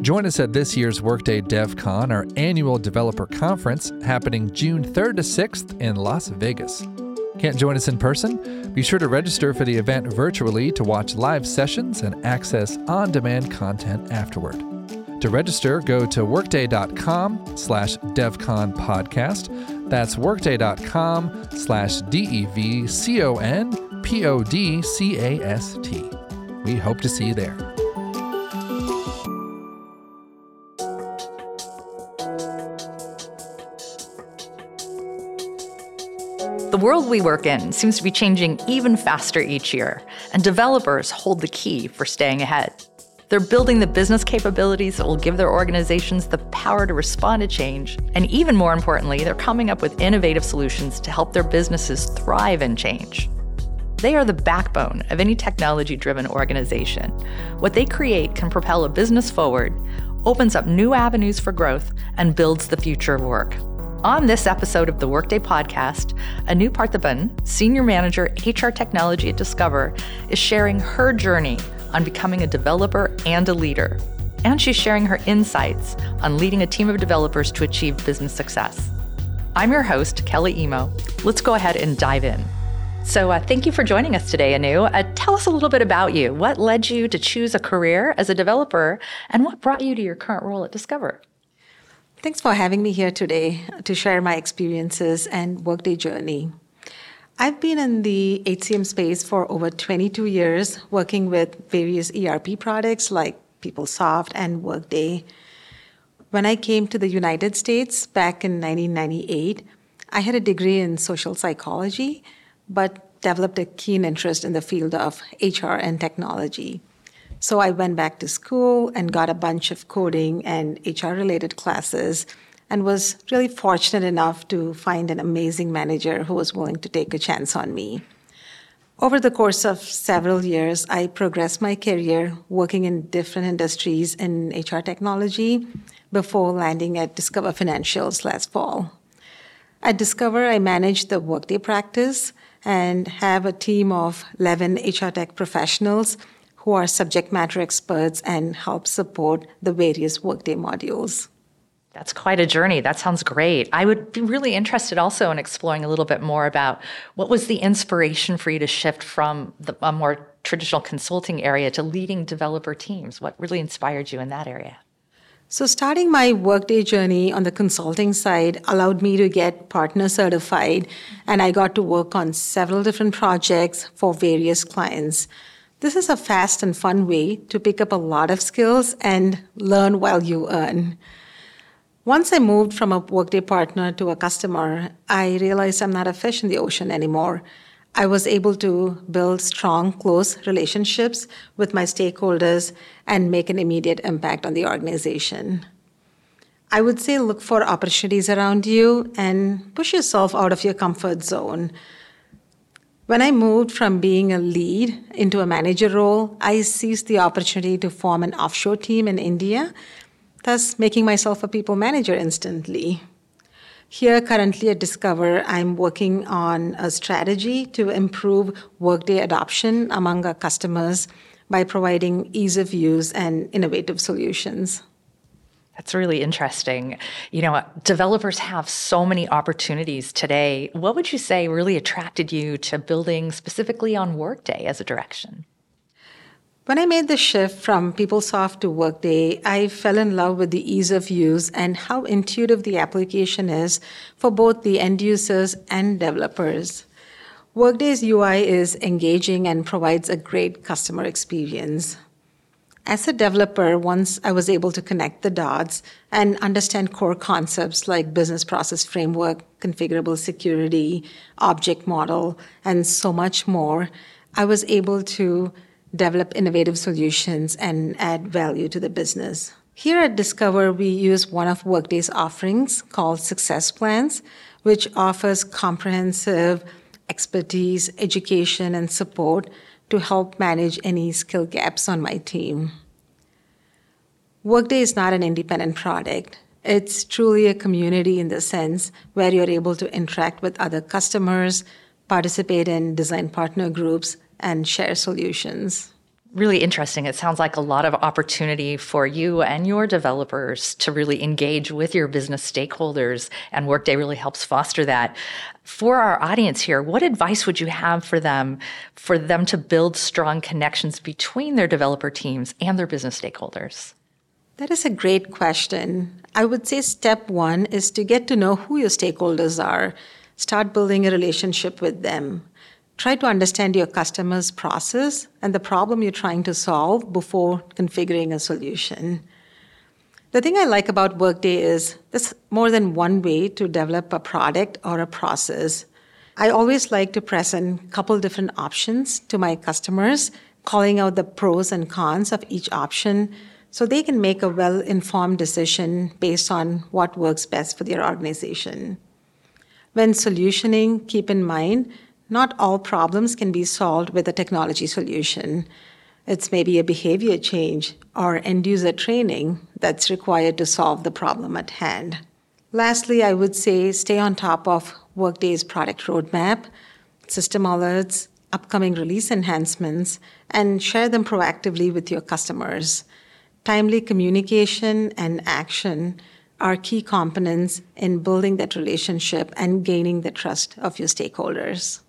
Join us at this year's Workday DevCon, our annual developer conference happening June 3rd to 6th in Las Vegas. Can't join us in person? Be sure to register for the event virtually to watch live sessions and access on-demand content afterward. To register, go to workday.com slash devcon podcast. That's workday.com slash D-E-V-C-O-N-P-O-D-C-A-S-T. We hope to see you there. The world we work in seems to be changing even faster each year, and developers hold the key for staying ahead. They're building the business capabilities that will give their organizations the power to respond to change. And even more importantly, they're coming up with innovative solutions to help their businesses thrive in change. They are the backbone of any technology driven organization. What they create can propel a business forward, opens up new avenues for growth, and builds the future of work. On this episode of the Workday Podcast, Anu Parthiban, Senior Manager HR Technology at Discover, is sharing her journey on becoming a developer and a leader. And she's sharing her insights on leading a team of developers to achieve business success. I'm your host, Kelly Emo. Let's go ahead and dive in. So, uh, thank you for joining us today, Anu. Uh, tell us a little bit about you. What led you to choose a career as a developer, and what brought you to your current role at Discover? Thanks for having me here today to share my experiences and workday journey. I've been in the HCM space for over 22 years, working with various ERP products like PeopleSoft and Workday. When I came to the United States back in 1998, I had a degree in social psychology, but developed a keen interest in the field of HR and technology. So I went back to school and got a bunch of coding and HR related classes and was really fortunate enough to find an amazing manager who was willing to take a chance on me. Over the course of several years, I progressed my career working in different industries in HR technology before landing at Discover Financials last fall. At Discover, I manage the Workday practice and have a team of 11 HR tech professionals who are subject matter experts and help support the various Workday modules. That's quite a journey. That sounds great. I would be really interested also in exploring a little bit more about what was the inspiration for you to shift from the, a more traditional consulting area to leading developer teams? What really inspired you in that area? So, starting my workday journey on the consulting side allowed me to get partner certified, and I got to work on several different projects for various clients. This is a fast and fun way to pick up a lot of skills and learn while you earn. Once I moved from a workday partner to a customer, I realized I'm not a fish in the ocean anymore. I was able to build strong, close relationships with my stakeholders and make an immediate impact on the organization. I would say look for opportunities around you and push yourself out of your comfort zone. When I moved from being a lead into a manager role, I seized the opportunity to form an offshore team in India thus making myself a people manager instantly. Here, currently at Discover, I'm working on a strategy to improve Workday adoption among our customers by providing ease of use and innovative solutions. That's really interesting. You know, developers have so many opportunities today. What would you say really attracted you to building specifically on Workday as a direction? When I made the shift from PeopleSoft to Workday, I fell in love with the ease of use and how intuitive the application is for both the end users and developers. Workday's UI is engaging and provides a great customer experience. As a developer, once I was able to connect the dots and understand core concepts like business process framework, configurable security, object model, and so much more, I was able to develop innovative solutions, and add value to the business. Here at Discover, we use one of Workday's offerings called Success Plans, which offers comprehensive expertise, education, and support to help manage any skill gaps on my team. Workday is not an independent product. It's truly a community in the sense where you're able to interact with other customers, participate in design partner groups, and share solutions. Really interesting. It sounds like a lot of opportunity for you and your developers to really engage with your business stakeholders, and Workday really helps foster that. For our audience here, what advice would you have for them for them to build strong connections between their developer teams and their business stakeholders? That is a great question. I would say step one is to get to know who your stakeholders are, start building a relationship with them. Try to understand your customer's process and the problem you're trying to solve before configuring a solution. The thing I like about Workday is there's more than one way to develop a product or a process. I always like to present a couple different options to my customers, calling out the pros and cons of each option so they can make a well informed decision based on what works best for their organization. When solutioning, keep in mind not all problems can be solved with a technology solution. It's maybe a behavior change or end user training that's required to solve the problem at hand. Lastly, I would say stay on top of Workday's product roadmap, system alerts, upcoming release enhancements, and share them proactively with your customers. Timely communication and action are key components in building that relationship and gaining the trust of your stakeholders.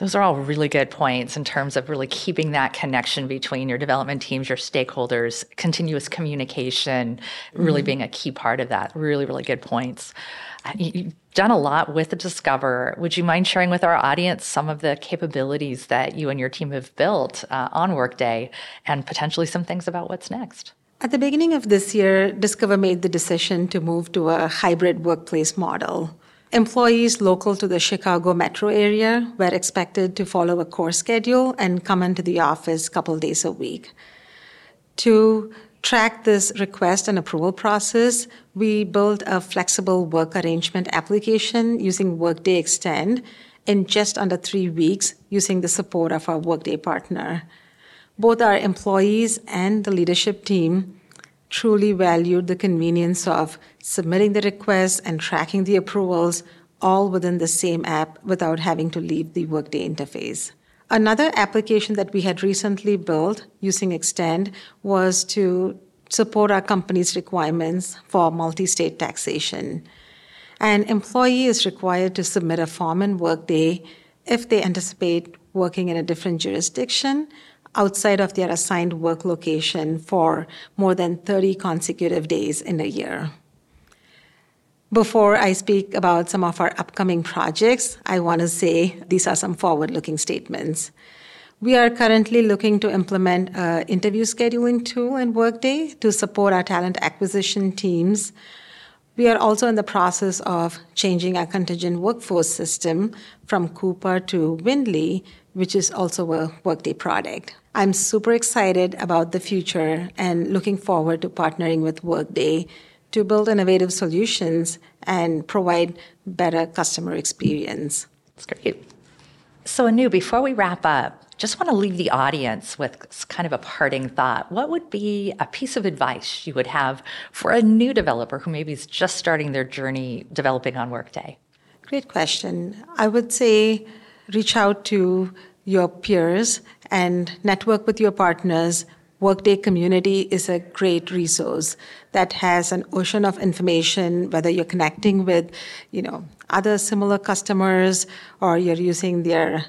Those are all really good points in terms of really keeping that connection between your development teams, your stakeholders, continuous communication, really mm-hmm. being a key part of that. Really, really good points. You've done a lot with the Discover. Would you mind sharing with our audience some of the capabilities that you and your team have built uh, on Workday and potentially some things about what's next? At the beginning of this year, Discover made the decision to move to a hybrid workplace model. Employees local to the Chicago metro area were expected to follow a core schedule and come into the office a couple days a week. To track this request and approval process, we built a flexible work arrangement application using Workday Extend in just under three weeks using the support of our Workday partner. Both our employees and the leadership team truly valued the convenience of submitting the requests and tracking the approvals all within the same app without having to leave the Workday interface. Another application that we had recently built using Extend was to support our company's requirements for multi state taxation. An employee is required to submit a form in Workday if they anticipate working in a different jurisdiction outside of their assigned work location for more than 30 consecutive days in a year. Before I speak about some of our upcoming projects, I want to say these are some forward looking statements. We are currently looking to implement an interview scheduling tool in Workday to support our talent acquisition teams. We are also in the process of changing our contingent workforce system from Coupa to VNDLY, which is also a Workday product. I'm super excited about the future and looking forward to partnering with Workday to build innovative solutions and provide better customer experience. That's great. So, Anu, before we wrap up, just want to leave the audience with kind of a parting thought. What would be a piece of advice you would have for a new developer who maybe is just starting their journey developing on Workday? Great question. I would say reach out to your peers and network with your partners. Workday Community is a great resource that has an ocean of information, whether you're connecting with, you know, other similar customers or you're using their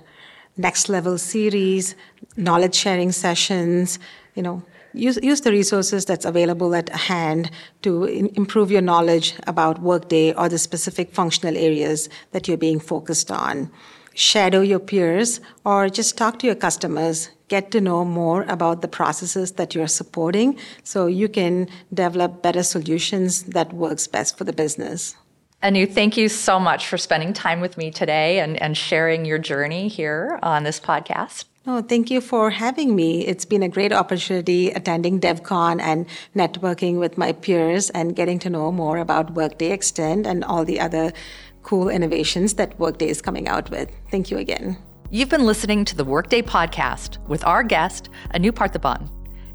next level series, knowledge sharing sessions, you know, use, use the resources that's available at hand to in, improve your knowledge about Workday or the specific functional areas that you're being focused on shadow your peers, or just talk to your customers. Get to know more about the processes that you're supporting so you can develop better solutions that works best for the business. Anu, thank you so much for spending time with me today and, and sharing your journey here on this podcast. Oh, thank you for having me. It's been a great opportunity attending DevCon and networking with my peers and getting to know more about Workday Extend and all the other cool innovations that Workday is coming out with. Thank you again. You've been listening to the Workday Podcast with our guest, Anu Parthiban.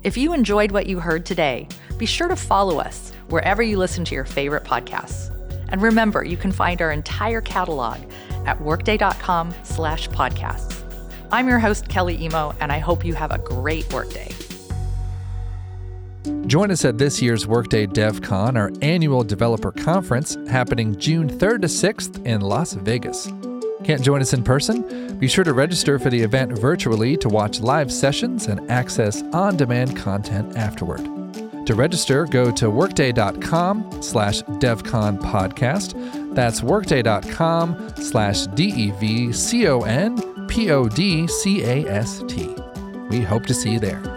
If you enjoyed what you heard today, be sure to follow us wherever you listen to your favorite podcasts. And remember, you can find our entire catalog at workday.com slash podcasts. I'm your host, Kelly Emo, and I hope you have a great workday. Join us at this year's Workday DevCon, our annual developer conference happening June 3rd to 6th in Las Vegas. Can't join us in person? Be sure to register for the event virtually to watch live sessions and access on-demand content afterward. To register, go to workday.com slash devcon podcast. That's workday.com slash D-E-V-C-O-N P-O-D-C-A-S-T. We hope to see you there.